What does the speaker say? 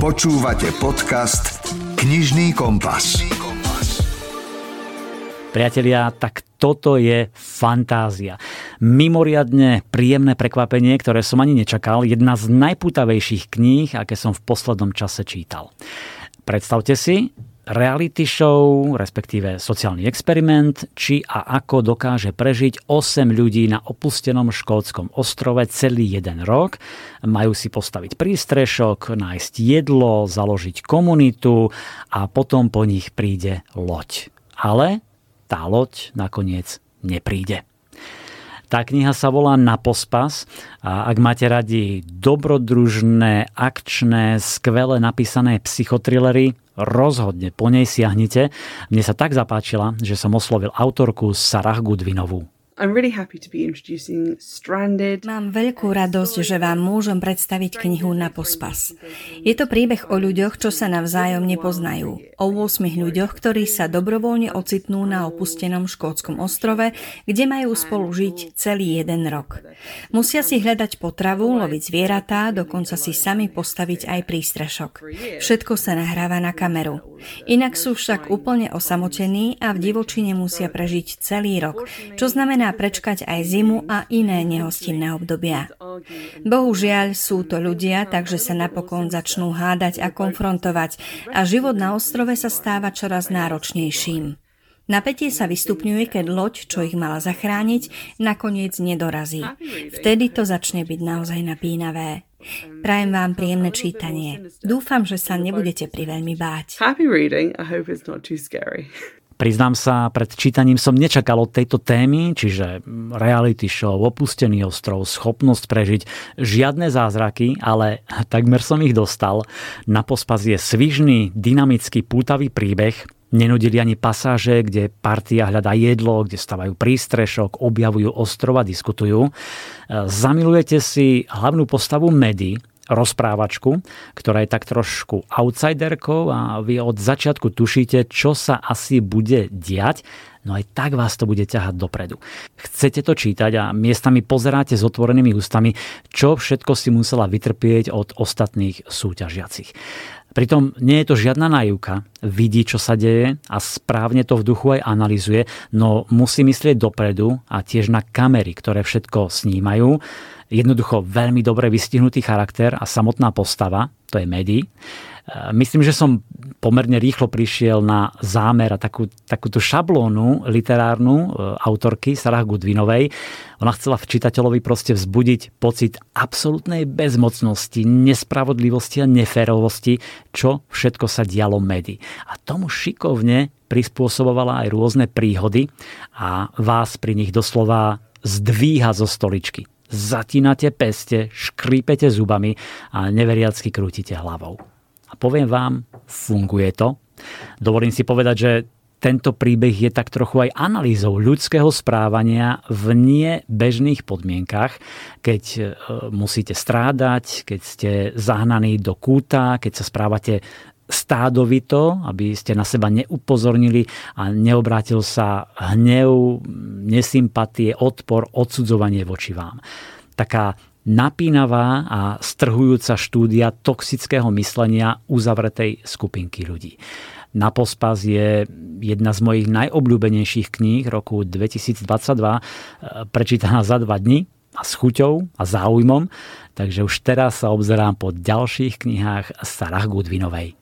Počúvate podcast Knižný kompas. Priatelia, tak toto je fantázia. Mimoriadne príjemné prekvapenie, ktoré som ani nečakal. Jedna z najputavejších kníh, aké som v poslednom čase čítal. Predstavte si, reality show, respektíve sociálny experiment, či a ako dokáže prežiť 8 ľudí na opustenom škótskom ostrove celý jeden rok. Majú si postaviť prístrešok, nájsť jedlo, založiť komunitu a potom po nich príde loď. Ale tá loď nakoniec nepríde. Tá kniha sa volá Na pospas a ak máte radi dobrodružné, akčné, skvele napísané psychotrillery, rozhodne po nej siahnite. Mne sa tak zapáčila, že som oslovil autorku Sarah Goodwinovú. Mám veľkú radosť, že vám môžem predstaviť knihu Na pospas. Je to príbeh o ľuďoch, čo sa navzájom nepoznajú. O 8 ľuďoch, ktorí sa dobrovoľne ocitnú na opustenom škótskom ostrove, kde majú spolu žiť celý jeden rok. Musia si hľadať potravu, loviť zvieratá, dokonca si sami postaviť aj prístrešok. Všetko sa nahráva na kameru. Inak sú však úplne osamotení a v divočine musia prežiť celý rok, čo znamená prečkať aj zimu a iné nehostinné obdobia. Bohužiaľ sú to ľudia, takže sa napokon začnú hádať a konfrontovať a život na ostrove sa stáva čoraz náročnejším. Napätie sa vystupňuje, keď loď, čo ich mala zachrániť, nakoniec nedorazí. Vtedy to začne byť naozaj napínavé. Prajem vám príjemné čítanie. Dúfam, že sa nebudete priveľmi báť. Happy reading. I hope it's not too scary. Priznám sa, pred čítaním som nečakal od tejto témy, čiže reality show, opustený ostrov, schopnosť prežiť žiadne zázraky, ale takmer som ich dostal. Na pospas je svižný, dynamický, pútavý príbeh, Nenudili ani pasáže, kde partia hľadá jedlo, kde stavajú prístrešok, objavujú ostrov a diskutujú. Zamilujete si hlavnú postavu Medy, rozprávačku, ktorá je tak trošku outsiderkou a vy od začiatku tušíte, čo sa asi bude diať, no aj tak vás to bude ťahať dopredu. Chcete to čítať a miestami pozeráte s otvorenými ústami, čo všetko si musela vytrpieť od ostatných súťažiacich. Pritom nie je to žiadna najúka, vidí, čo sa deje a správne to v duchu aj analizuje, no musí myslieť dopredu a tiež na kamery, ktoré všetko snímajú jednoducho veľmi dobre vystihnutý charakter a samotná postava, to je Medi. E, myslím, že som pomerne rýchlo prišiel na zámer a takú, takúto šablónu literárnu e, autorky Sarah Goodwinovej. Ona chcela v čitateľovi proste vzbudiť pocit absolútnej bezmocnosti, nespravodlivosti a neférovosti, čo všetko sa dialo Medi. A tomu šikovne prispôsobovala aj rôzne príhody a vás pri nich doslova zdvíha zo stoličky zatínate peste, škrípete zubami a neveriacky krútite hlavou. Poviem vám, funguje to. Dovolím si povedať, že tento príbeh je tak trochu aj analýzou ľudského správania v nebežných podmienkach, keď e, musíte strádať, keď ste zahnaní do kúta, keď sa správate stádovito, aby ste na seba neupozornili a neobrátil sa hnev, nesympatie, odpor, odsudzovanie voči vám. Taká napínavá a strhujúca štúdia toxického myslenia uzavretej skupinky ľudí. Na pospas je jedna z mojich najobľúbenejších kníh roku 2022, prečítaná za dva dni a s chuťou a záujmom, takže už teraz sa obzerám po ďalších knihách Sarah Goodwinovej.